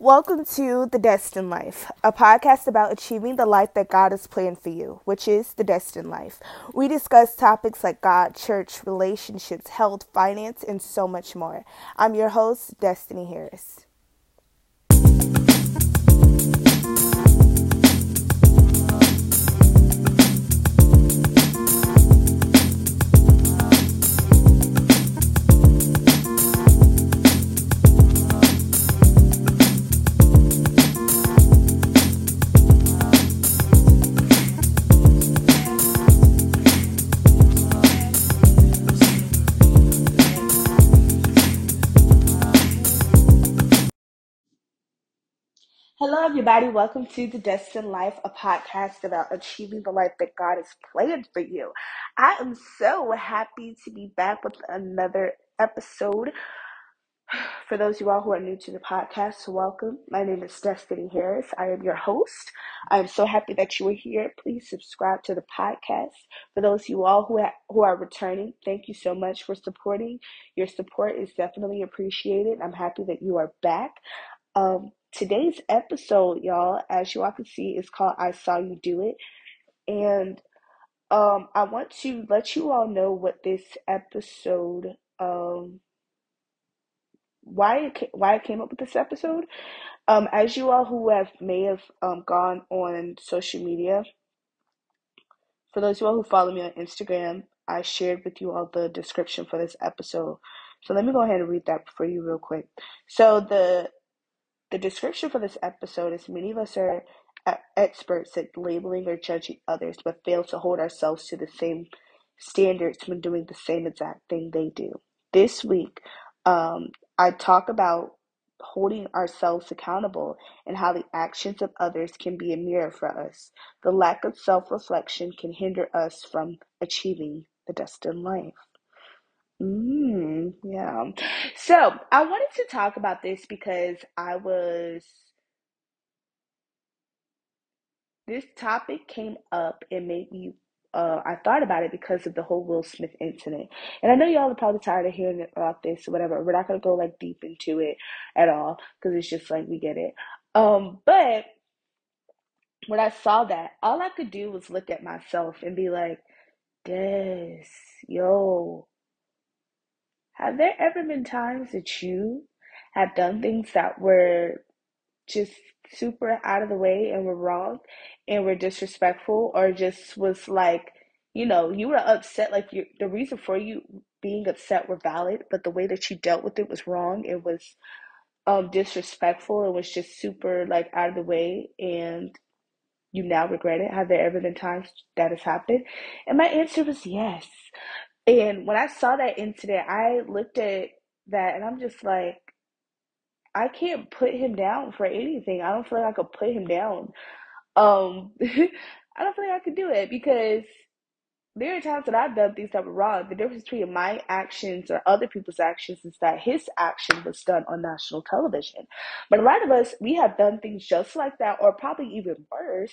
Welcome to The Destined Life, a podcast about achieving the life that God has planned for you, which is the destined life. We discuss topics like God, church, relationships, health, finance, and so much more. I'm your host, Destiny Harris. Everybody. Welcome to The Destined Life, a podcast about achieving the life that God has planned for you. I am so happy to be back with another episode. For those of you all who are new to the podcast, welcome. My name is Destiny Harris. I am your host. I am so happy that you are here. Please subscribe to the podcast. For those of you all who, ha- who are returning, thank you so much for supporting. Your support is definitely appreciated. I'm happy that you are back. Um, today's episode, y'all, as you all can see, is called I Saw You Do It. And um, I want to let you all know what this episode, um, why it why I came up with this episode. Um, as you all who have may have um, gone on social media, for those of you all who follow me on Instagram, I shared with you all the description for this episode. So let me go ahead and read that for you real quick. So the The description for this episode is many of us are experts at labeling or judging others, but fail to hold ourselves to the same standards when doing the same exact thing they do. This week, um, I talk about holding ourselves accountable and how the actions of others can be a mirror for us. The lack of self reflection can hinder us from achieving the destined life. Mm, yeah. So I wanted to talk about this because I was, this topic came up and made me, uh, I thought about it because of the whole Will Smith incident. And I know y'all are probably tired of hearing about this or whatever. We're not going to go like deep into it at all because it's just like we get it. Um, but when I saw that, all I could do was look at myself and be like, this, yo, Have there ever been times that you have done things that were just super out of the way and were wrong and were disrespectful or just was like, you know, you were upset, like you, the reason for you being upset were valid, but the way that you dealt with it was wrong. It was um disrespectful. It was just super like out of the way and you now regret it. Have there ever been times that has happened? And my answer was yes. And when I saw that incident, I looked at that and I'm just like, I can't put him down for anything. I don't feel like I could put him down. Um, I don't feel like I could do it because there are times that I've done things that were wrong. The difference between my actions or other people's actions is that his action was done on national television. But a lot of us, we have done things just like that, or probably even worse,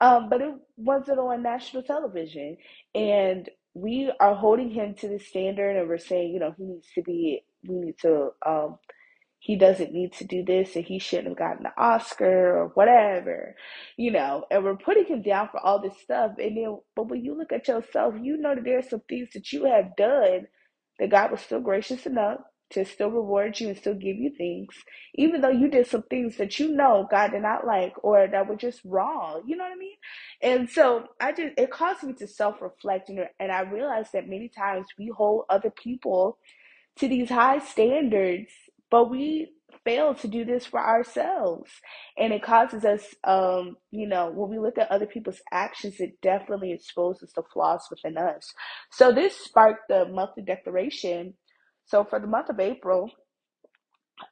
um, but it wasn't on national television. And we are holding him to the standard, and we're saying, you know, he needs to be, we need to um, he doesn't need to do this and he shouldn't have gotten the Oscar or whatever, you know, and we're putting him down for all this stuff. And then, but when you look at yourself, you know that there are some things that you have done that God was still gracious enough to still reward you and still give you things, even though you did some things that you know God did not like or that were just wrong. You know what I mean? And so I just, it caused me to self reflect. And, and I realized that many times we hold other people to these high standards, but we fail to do this for ourselves. And it causes us, um, you know, when we look at other people's actions, it definitely exposes the flaws within us. So this sparked the monthly declaration. So for the month of April,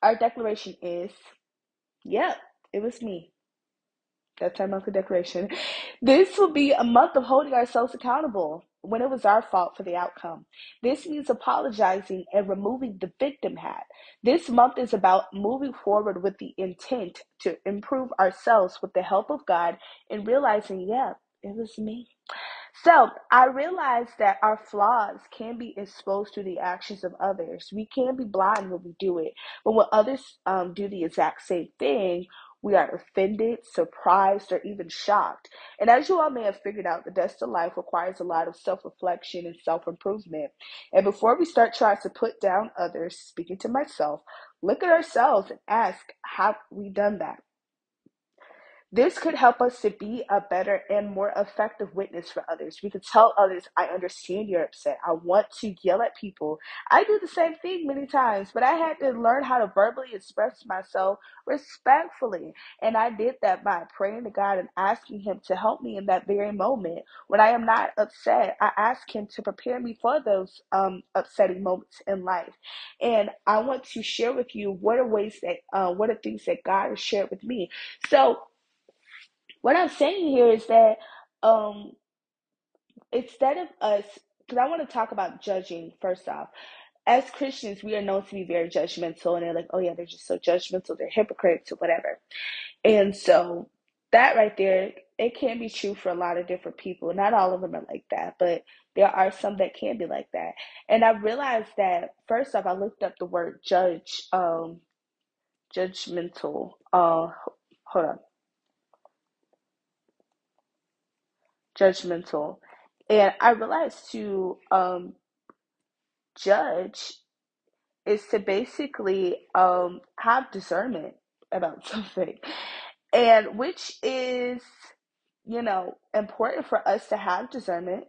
our declaration is, yep, it was me. That's our monthly declaration. This will be a month of holding ourselves accountable when it was our fault for the outcome. This means apologizing and removing the victim hat. This month is about moving forward with the intent to improve ourselves with the help of God and realizing, yeah, it was me. So I realize that our flaws can be exposed to the actions of others. We can be blind when we do it, but when others um, do the exact same thing, we are offended, surprised, or even shocked. And as you all may have figured out, the best of life requires a lot of self reflection and self improvement. And before we start trying to put down others, speaking to myself, look at ourselves and ask, have we done that? This could help us to be a better and more effective witness for others. We could tell others, I understand you're upset. I want to yell at people. I do the same thing many times, but I had to learn how to verbally express myself respectfully. And I did that by praying to God and asking Him to help me in that very moment. When I am not upset, I ask Him to prepare me for those um, upsetting moments in life. And I want to share with you what are ways that, uh, what are things that God has shared with me. So, what I'm saying here is that um, instead of us, because I want to talk about judging first off. As Christians, we are known to be very judgmental, and they're like, oh yeah, they're just so judgmental, they're hypocrites or whatever. And so that right there, it can be true for a lot of different people. Not all of them are like that, but there are some that can be like that. And I realized that first off, I looked up the word judge, um, judgmental. Uh, hold on. Judgmental. And I realized to um, judge is to basically um, have discernment about something, and which is, you know, important for us to have discernment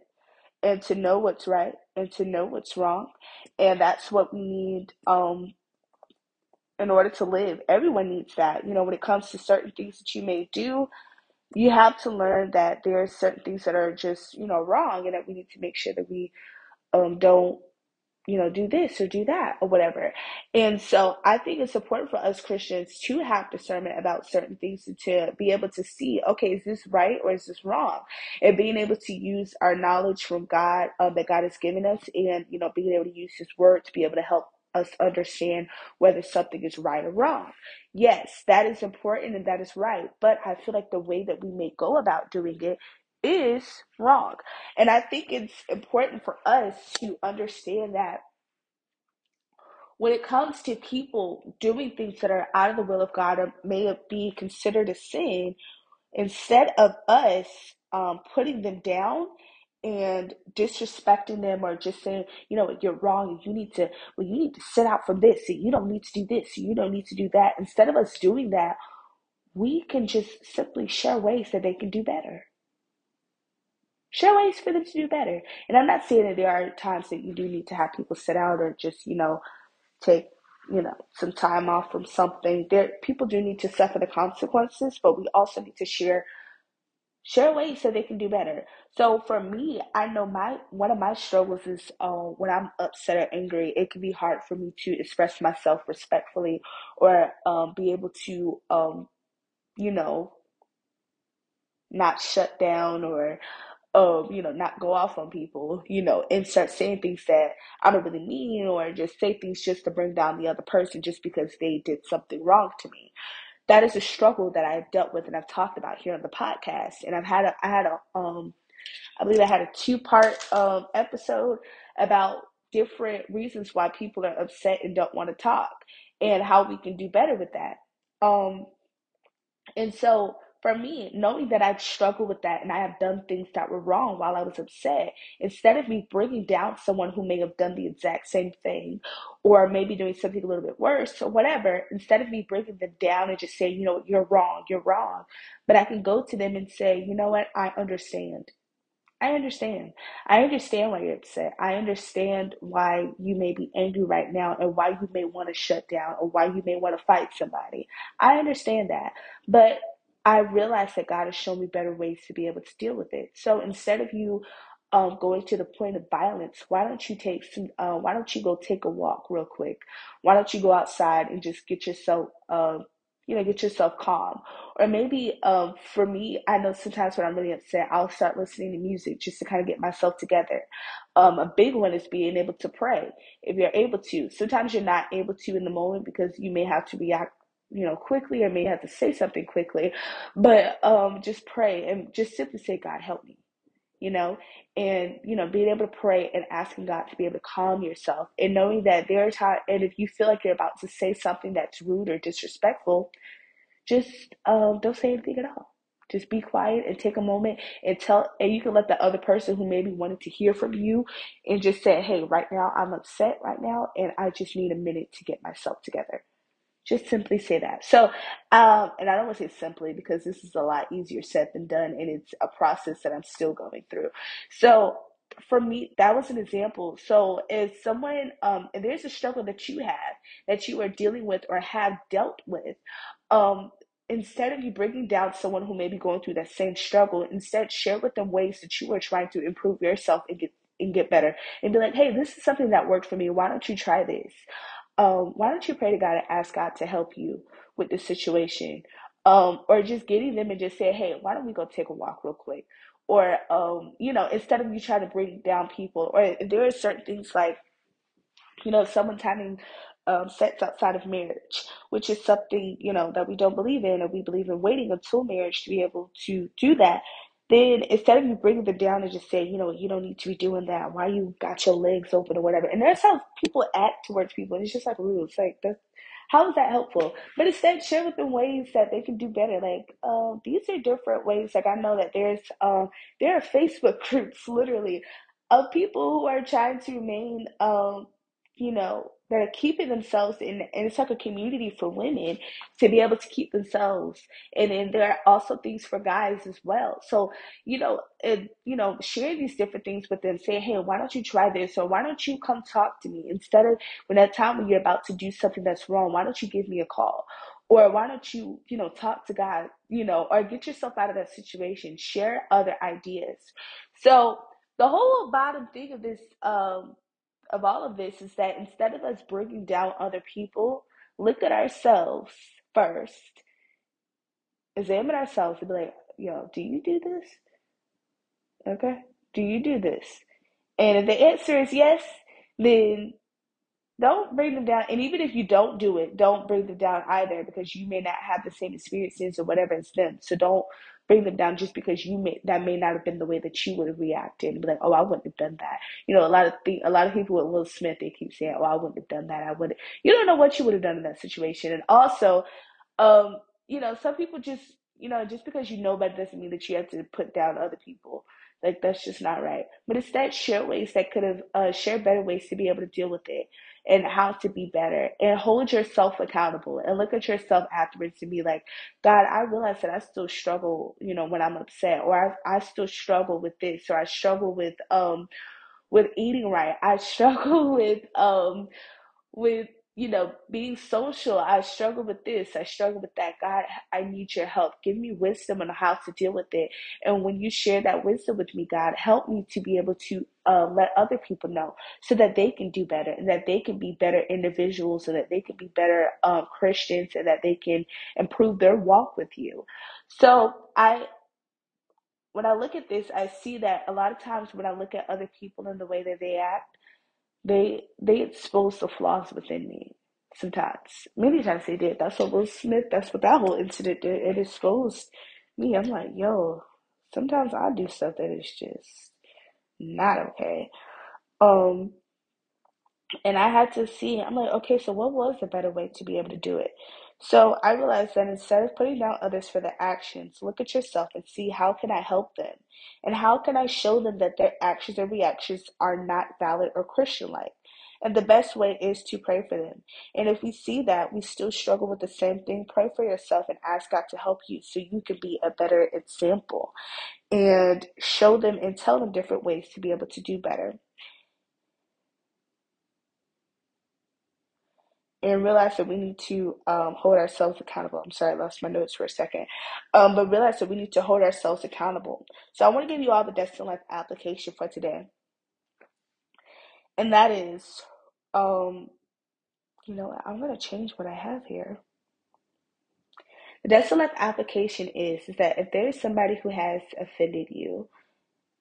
and to know what's right and to know what's wrong. And that's what we need um, in order to live. Everyone needs that. You know, when it comes to certain things that you may do, you have to learn that there are certain things that are just you know wrong and that we need to make sure that we um, don't you know, do this or do that or whatever. And so I think it's important for us Christians to have discernment about certain things to be able to see, okay, is this right or is this wrong? And being able to use our knowledge from God um, that God has given us and, you know, being able to use His word to be able to help us understand whether something is right or wrong. Yes, that is important and that is right. But I feel like the way that we may go about doing it is wrong. And I think it's important for us to understand that when it comes to people doing things that are out of the will of God or may be considered a sin, instead of us um, putting them down and disrespecting them or just saying, you know, you're wrong you need to, well, you need to sit out from this you don't need to do this, you don't need to do that. Instead of us doing that, we can just simply share ways that they can do better. Share ways for them to do better. And I'm not saying that there are times that you do need to have people sit out or just, you know, take, you know, some time off from something. There people do need to suffer the consequences, but we also need to share share ways so they can do better. So for me, I know my one of my struggles is uh, when I'm upset or angry, it can be hard for me to express myself respectfully or um, be able to, um, you know, not shut down or um, you know, not go off on people, you know, and start saying things that I don't really mean or just say things just to bring down the other person just because they did something wrong to me. That is a struggle that I've dealt with and I've talked about here on the podcast. And I've had a I had a um I believe I had a two part um episode about different reasons why people are upset and don't want to talk and how we can do better with that. Um and so for me, knowing that I've struggled with that and I have done things that were wrong while I was upset, instead of me bringing down someone who may have done the exact same thing or maybe doing something a little bit worse or whatever, instead of me bringing them down and just saying, you know, you're wrong, you're wrong, but I can go to them and say, you know what, I understand. I understand. I understand why you're upset. I understand why you may be angry right now and why you may want to shut down or why you may want to fight somebody. I understand that. But I realize that God has shown me better ways to be able to deal with it. So instead of you um, going to the point of violence, why don't you take some? Uh, why don't you go take a walk real quick? Why don't you go outside and just get yourself, uh, you know, get yourself calm? Or maybe um, for me, I know sometimes when I'm really upset, I'll start listening to music just to kind of get myself together. Um, a big one is being able to pray if you're able to. Sometimes you're not able to in the moment because you may have to react you know, quickly i may have to say something quickly, but um, just pray and just simply say, God, help me. you know, and you know, being able to pray and asking God to be able to calm yourself and knowing that there are times, and if you feel like you're about to say something that's rude or disrespectful, just um, don't say anything at all. Just be quiet and take a moment and tell, and you can let the other person who maybe wanted to hear from you and just say, hey, right now I'm upset right now and I just need a minute to get myself together. Just simply say that. So, um, and I don't want to say simply because this is a lot easier said than done, and it's a process that I'm still going through. So, for me, that was an example. So, if someone, um, and there's a struggle that you have that you are dealing with or have dealt with, um, instead of you bringing down someone who may be going through that same struggle, instead share with them ways that you are trying to improve yourself and get and get better, and be like, hey, this is something that worked for me. Why don't you try this? Um, why don't you pray to God and ask God to help you with the situation? Um, or just getting them and just say, hey, why don't we go take a walk real quick? Or, um, you know, instead of you trying to bring down people, or there are certain things like, you know, someone having um, sex outside of marriage, which is something, you know, that we don't believe in, or we believe in waiting until marriage to be able to do that then instead of you bringing them down and just say, you know, you don't need to be doing that. Why you got your legs open or whatever. And that's how people act towards people. And it's just like rude. It's like that's how is that helpful? But instead share with them ways that they can do better. Like, uh, these are different ways. Like I know that there's um there are Facebook groups literally of people who are trying to remain um, you know, that are keeping themselves in, and it's like a community for women to be able to keep themselves. And then there are also things for guys as well. So, you know, and, you know, share these different things with them. Say, hey, why don't you try this? Or why don't you come talk to me? Instead of when that time when you're about to do something that's wrong, why don't you give me a call? Or why don't you, you know, talk to God, you know, or get yourself out of that situation. Share other ideas. So the whole bottom thing of this um of all of this is that instead of us bringing down other people, look at ourselves first, examine ourselves, and be like, yo, do you do this? Okay. Do you do this? And if the answer is yes, then don't bring them down. And even if you don't do it, don't bring them down either because you may not have the same experiences or whatever as them. So don't bring them down just because you may that may not have been the way that you would have reacted and be like, oh, I wouldn't have done that. You know, a lot of th- a lot of people with Will Smith, they keep saying, oh, I wouldn't have done that. I would. You don't know what you would have done in that situation. And also, um, you know, some people just, you know, just because you know better doesn't mean that you have to put down other people. Like that's just not right. But it's that share ways that could have uh, share better ways to be able to deal with it and how to be better and hold yourself accountable and look at yourself afterwards and be like, God, I realize that I still struggle, you know, when I'm upset or I, I still struggle with this or I struggle with um with eating right. I struggle with um with you know being social i struggle with this i struggle with that. God i need your help. Give me wisdom on how to deal with it. And when you share that wisdom with me god help me to be able to uh, let other people know so that they can do better and that they can be better individuals so that they can be better um, christians and that they can improve their walk with you. So i when i look at this i see that a lot of times when i look at other people and the way that they act they they expose the flaws within me sometimes. Many times they did. That's what Will Smith, that's what that whole incident did. It exposed me. I'm like, yo, sometimes I do stuff that is just not okay. Um and I had to see, I'm like, okay, so what was the better way to be able to do it? So I realized that instead of putting down others for their actions, look at yourself and see how can I help them? And how can I show them that their actions and reactions are not valid or Christian like? And the best way is to pray for them. And if we see that we still struggle with the same thing, pray for yourself and ask God to help you so you can be a better example and show them and tell them different ways to be able to do better. And realize that we need to um, hold ourselves accountable. I'm sorry, I lost my notes for a second. Um, but realize that we need to hold ourselves accountable. So I want to give you all the Destined Life application for today. And that is, um, you know, I'm going to change what I have here. The Destined Life application is, is that if there is somebody who has offended you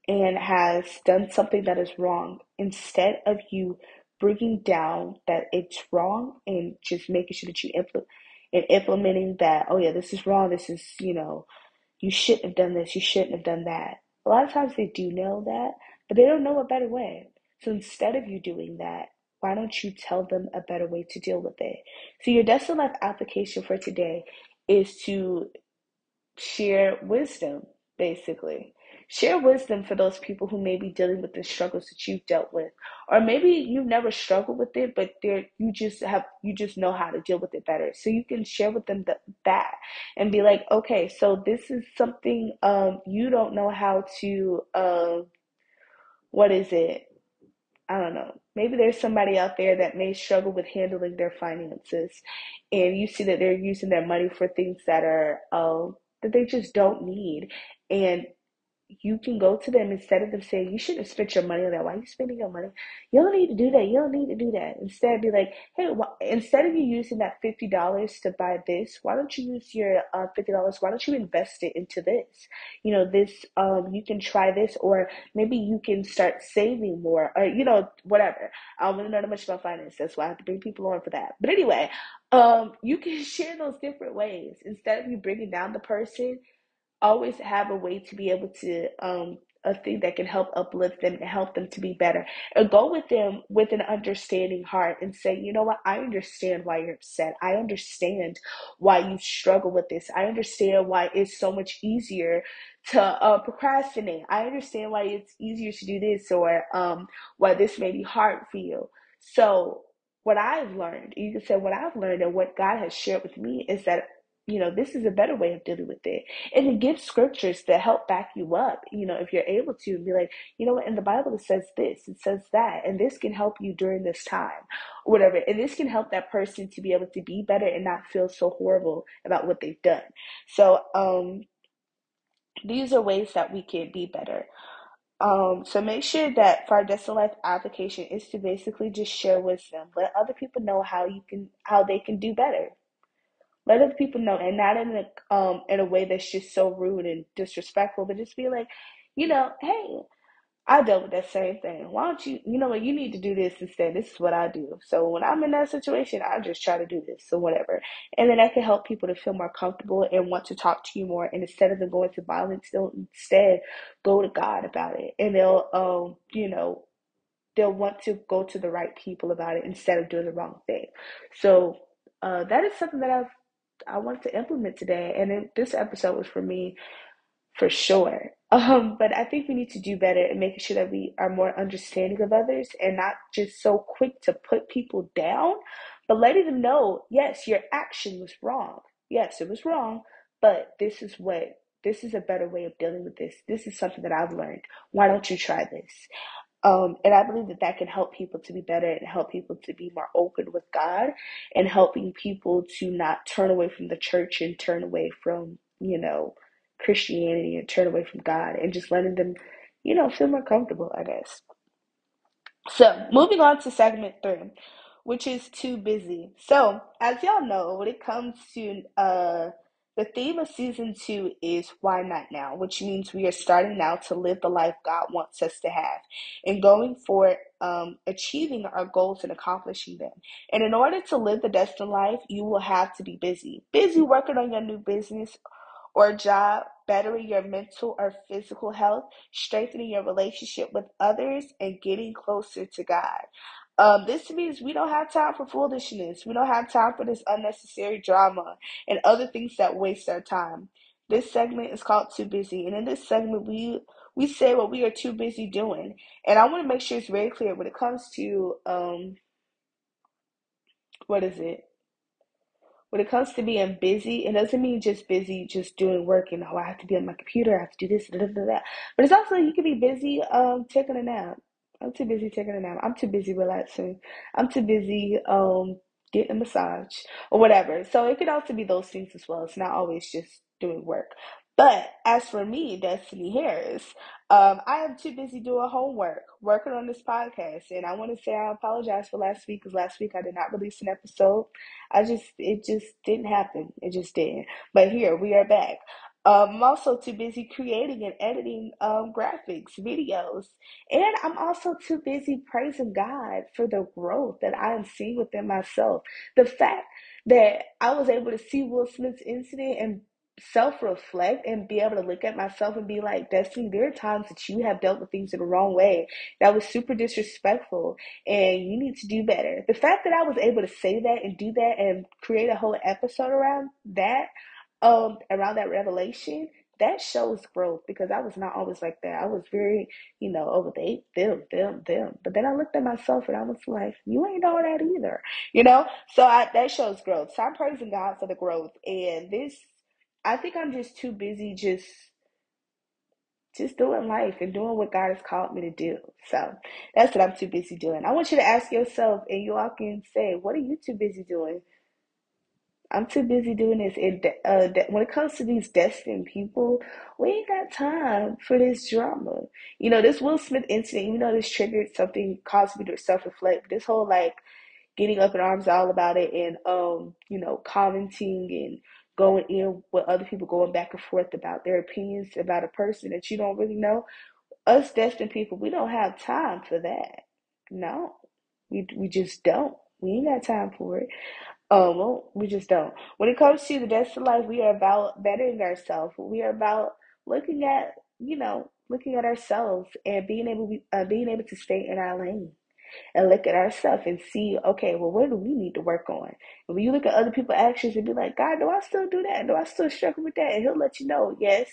and has done something that is wrong, instead of you bringing down that it's wrong and just making sure that you implement and implementing that, oh yeah, this is wrong, this is, you know, you shouldn't have done this, you shouldn't have done that. A lot of times they do know that, but they don't know a better way. So instead of you doing that, why don't you tell them a better way to deal with it? So your Destined Life application for today is to share wisdom, basically. Share wisdom for those people who may be dealing with the struggles that you've dealt with, or maybe you've never struggled with it, but there you just have you just know how to deal with it better. So you can share with them the, that and be like, okay, so this is something um, you don't know how to. Uh, what is it? I don't know. Maybe there's somebody out there that may struggle with handling their finances, and you see that they're using their money for things that are um, that they just don't need, and you can go to them instead of them saying you shouldn't have spent your money on that. Why are you spending your money? You don't need to do that. You don't need to do that. Instead, be like, hey, wh- instead of you using that fifty dollars to buy this, why don't you use your uh, fifty dollars? Why don't you invest it into this? You know, this um, you can try this, or maybe you can start saving more, or you know, whatever. I don't really know that much about finance. That's why I have to bring people on for that. But anyway, um, you can share those different ways instead of you bringing down the person always have a way to be able to um a thing that can help uplift them and help them to be better. And go with them with an understanding heart and say you know what? I understand why you're upset. I understand why you struggle with this. I understand why it's so much easier to uh, procrastinate. I understand why it's easier to do this or um, why this may be hard for you. So what i've learned you can say what i've learned and what god has shared with me is that you know, this is a better way of dealing with it. And it gives scriptures to help back you up, you know, if you're able to, be like, you know what, in the Bible it says this, it says that, and this can help you during this time, or whatever. And this can help that person to be able to be better and not feel so horrible about what they've done. So, um, these are ways that we can be better. Um, so make sure that for our Destined Life application is to basically just share wisdom. Let other people know how you can how they can do better. Let other people know, and not in a um in a way that's just so rude and disrespectful, but just be like, you know, hey, I dealt with that same thing. Why don't you, you know what, you need to do this instead. This is what I do. So when I'm in that situation, I just try to do this or whatever. And then that can help people to feel more comfortable and want to talk to you more. And instead of them going to violence, they'll instead go to God about it. And they'll, um, you know, they'll want to go to the right people about it instead of doing the wrong thing. So uh, that is something that I've I wanted to implement today. And it, this episode was for me for sure. Um, but I think we need to do better in making sure that we are more understanding of others and not just so quick to put people down, but letting them know, yes, your action was wrong. Yes, it was wrong, but this is what this is a better way of dealing with this. This is something that I've learned. Why don't you try this? Um, and I believe that that can help people to be better and help people to be more open with God and helping people to not turn away from the church and turn away from, you know, Christianity and turn away from God and just letting them, you know, feel more comfortable, I guess. So, moving on to segment three, which is too busy. So, as y'all know, when it comes to uh the theme of season two is why not now, which means we are starting now to live the life God wants us to have and going for um, achieving our goals and accomplishing them. And in order to live the destined life, you will have to be busy. Busy working on your new business or job, bettering your mental or physical health, strengthening your relationship with others, and getting closer to God. Um, this means we don't have time for foolishness. We don't have time for this unnecessary drama and other things that waste our time. This segment is called Too Busy, and in this segment, we we say what we are too busy doing. And I want to make sure it's very clear when it comes to um, what is it? when it comes to being busy, it doesn't mean just busy, just doing work and oh, I have to be on my computer, I have to do this, da, da. But it's also you can be busy um taking a nap. I'm too busy taking a nap. I'm too busy relaxing. I'm too busy um getting a massage or whatever. So it could also be those things as well. It's not always just doing work. But as for me, Destiny Harris, um, I am too busy doing homework, working on this podcast. And I want to say I apologize for last week because last week I did not release an episode. I just, it just didn't happen. It just didn't. But here we are back. Um, I'm also too busy creating and editing um, graphics, videos. And I'm also too busy praising God for the growth that I am seeing within myself. The fact that I was able to see Will Smith's incident and self reflect and be able to look at myself and be like, Destiny, there are times that you have dealt with things in the wrong way that was super disrespectful and you need to do better. The fact that I was able to say that and do that and create a whole episode around that, um, around that revelation, that shows growth because I was not always like that. I was very, you know, over they, them, them, them. But then I looked at myself and I was like, you ain't all that either, you know? So I, that shows growth. So I'm praising God for the growth. And this I think I'm just too busy just just doing life and doing what God has called me to do. So that's what I'm too busy doing. I want you to ask yourself, and you all can say, what are you too busy doing? I'm too busy doing this. And uh, when it comes to these destined people, we ain't got time for this drama. You know, this Will Smith incident, even though this triggered something, caused me to self reflect. This whole like getting up in arms all about it and um, you know, commenting and going in with other people going back and forth about their opinions about a person that you don't really know. Us destined people, we don't have time for that. No, we we just don't. We ain't got time for it. Um, well, we just don't. When it comes to the destined life, we are about bettering ourselves. We are about looking at, you know, looking at ourselves and being able, uh, being able to stay in our lane and look at ourselves and see, okay, well, where do we need to work on? And when you look at other people's actions and be like, God, do I still do that? Do I still struggle with that? And He'll let you know, yes,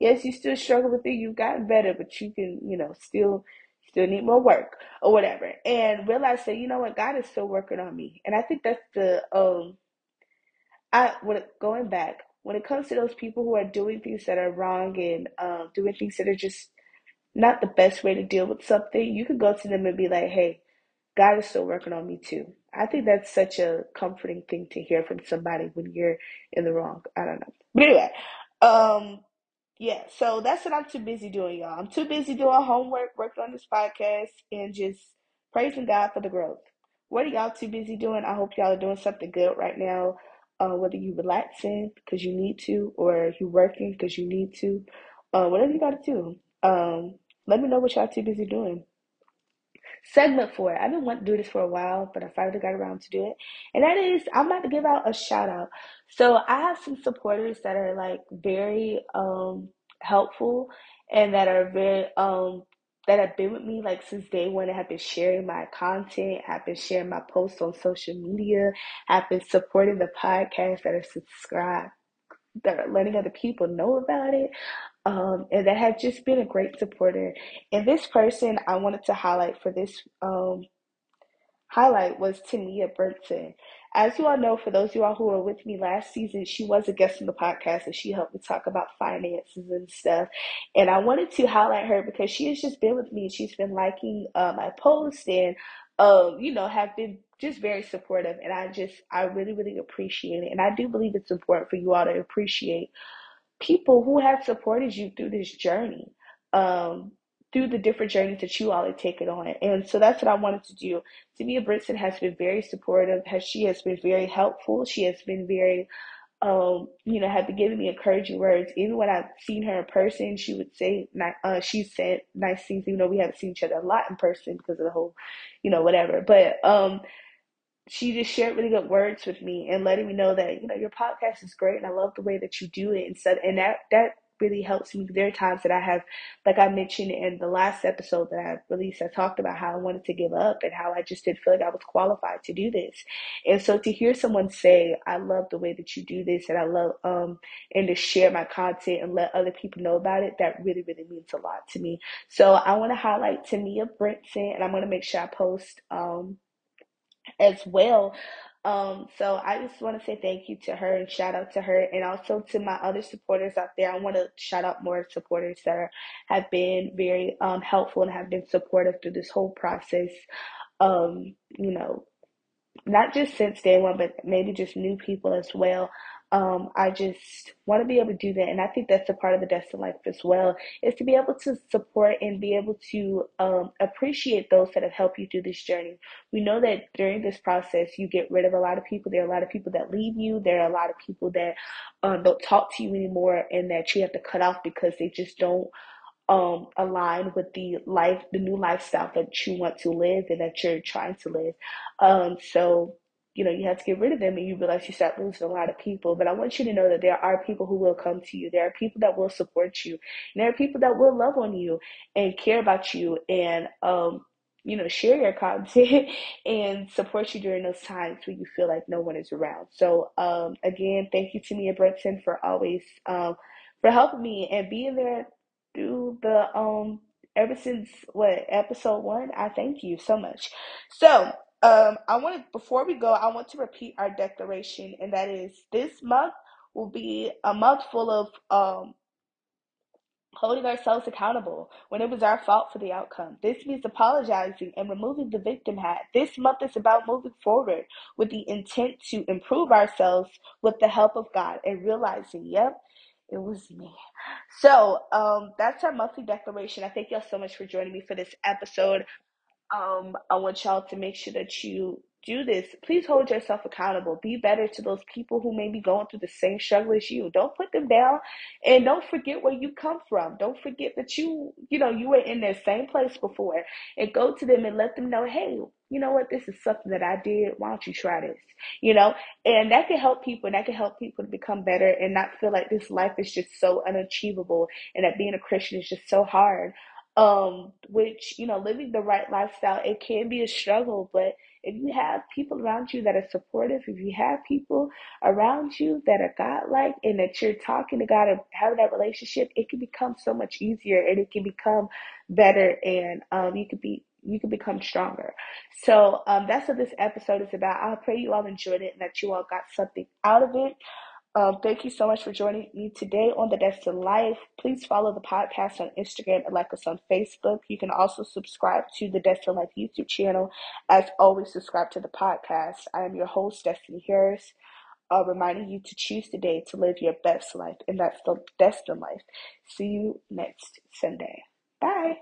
yes, you still struggle with it. You've gotten better, but you can, you know, still still need more work or whatever. And realize that, you know what, God is still working on me. And I think that's the um I when going back, when it comes to those people who are doing things that are wrong and um doing things that are just not the best way to deal with something, you could go to them and be like, hey, God is still working on me too. I think that's such a comforting thing to hear from somebody when you're in the wrong. I don't know. But anyway, um, yeah, so that's what I'm too busy doing, y'all. I'm too busy doing homework, working on this podcast, and just praising God for the growth. What are y'all too busy doing? I hope y'all are doing something good right now. Uh, whether you relaxing because you need to, or you working because you need to, uh, whatever you got to do. Um, let me know what y'all too busy doing. Segment four it. I've been wanting to do this for a while, but I finally got around to do it. And that is, I'm about to give out a shout out. So I have some supporters that are like very um helpful and that are very um that have been with me like since day one and have been sharing my content, have been sharing my posts on social media, have been supporting the podcast that are subscribed, that are letting other people know about it um, and that have just been a great supporter. And this person I wanted to highlight for this um, highlight was Tania Brinson. As you all know, for those of you all who were with me last season, she was a guest on the podcast and she helped me talk about finances and stuff. And I wanted to highlight her because she has just been with me. She's been liking uh, my posts and, um, you know, have been just very supportive. And I just, I really, really appreciate it. And I do believe it's important for you all to appreciate people who have supported you through this journey, um, through the different journeys that you all have taken on. And so that's what I wanted to do. Tania Brinson has been very supportive. Has she has been very helpful. She has been very um, you know, have been giving me encouraging words. Even when I've seen her in person, she would say, uh, she said nice things, even though we haven't seen each other a lot in person because of the whole, you know, whatever. But, um, she just shared really good words with me and letting me know that you know your podcast is great and I love the way that you do it and so and that that really helps me. There are times that I have, like I mentioned in the last episode that I released, I talked about how I wanted to give up and how I just didn't feel like I was qualified to do this. And so to hear someone say, I love the way that you do this and I love, um, and to share my content and let other people know about it, that really, really means a lot to me. So I want to highlight Tania Brinson and I'm going to make sure I post, um, as well. Um, so I just want to say thank you to her and shout out to her and also to my other supporters out there. I want to shout out more supporters that are, have been very um, helpful and have been supportive through this whole process. Um, you know, not just since day one, but maybe just new people as well. Um, I just want to be able to do that. And I think that's a part of the Destined Life as well, is to be able to support and be able to um, appreciate those that have helped you through this journey. We know that during this process, you get rid of a lot of people. There are a lot of people that leave you. There are a lot of people that um, don't talk to you anymore and that you have to cut off because they just don't um, align with the life, the new lifestyle that you want to live and that you're trying to live. Um, so you know, you have to get rid of them and you realize you start losing a lot of people. But I want you to know that there are people who will come to you. There are people that will support you. And there are people that will love on you and care about you and, um, you know, share your content and support you during those times when you feel like no one is around. So, um, again, thank you to Mia Brunson for always, um, for helping me and being there through the, um, ever since what episode one. I thank you so much. So, um, I want to before we go, I want to repeat our declaration, and that is this month will be a month full of um holding ourselves accountable when it was our fault for the outcome. This means apologizing and removing the victim hat. This month is about moving forward with the intent to improve ourselves with the help of God and realizing, yep, it was me. So, um, that's our monthly declaration. I thank y'all so much for joining me for this episode um, I want y'all to make sure that you do this. Please hold yourself accountable. Be better to those people who may be going through the same struggle as you. Don't put them down and don't forget where you come from. Don't forget that you, you know, you were in their same place before and go to them and let them know, hey, you know what, this is something that I did. Why don't you try this? You know, and that can help people and that can help people to become better and not feel like this life is just so unachievable and that being a Christian is just so hard um, which, you know, living the right lifestyle, it can be a struggle, but if you have people around you that are supportive, if you have people around you that are God-like and that you're talking to God and having that relationship, it can become so much easier and it can become better and um, you could be you can become stronger. So um, that's what this episode is about. I pray you all enjoyed it and that you all got something out of it. Um, thank you so much for joining me today on The Destined Life. Please follow the podcast on Instagram and like us on Facebook. You can also subscribe to the Destined Life YouTube channel. As always, subscribe to the podcast. I am your host, Destiny Harris, uh, reminding you to choose today to live your best life, and that's the Destined Life. See you next Sunday. Bye.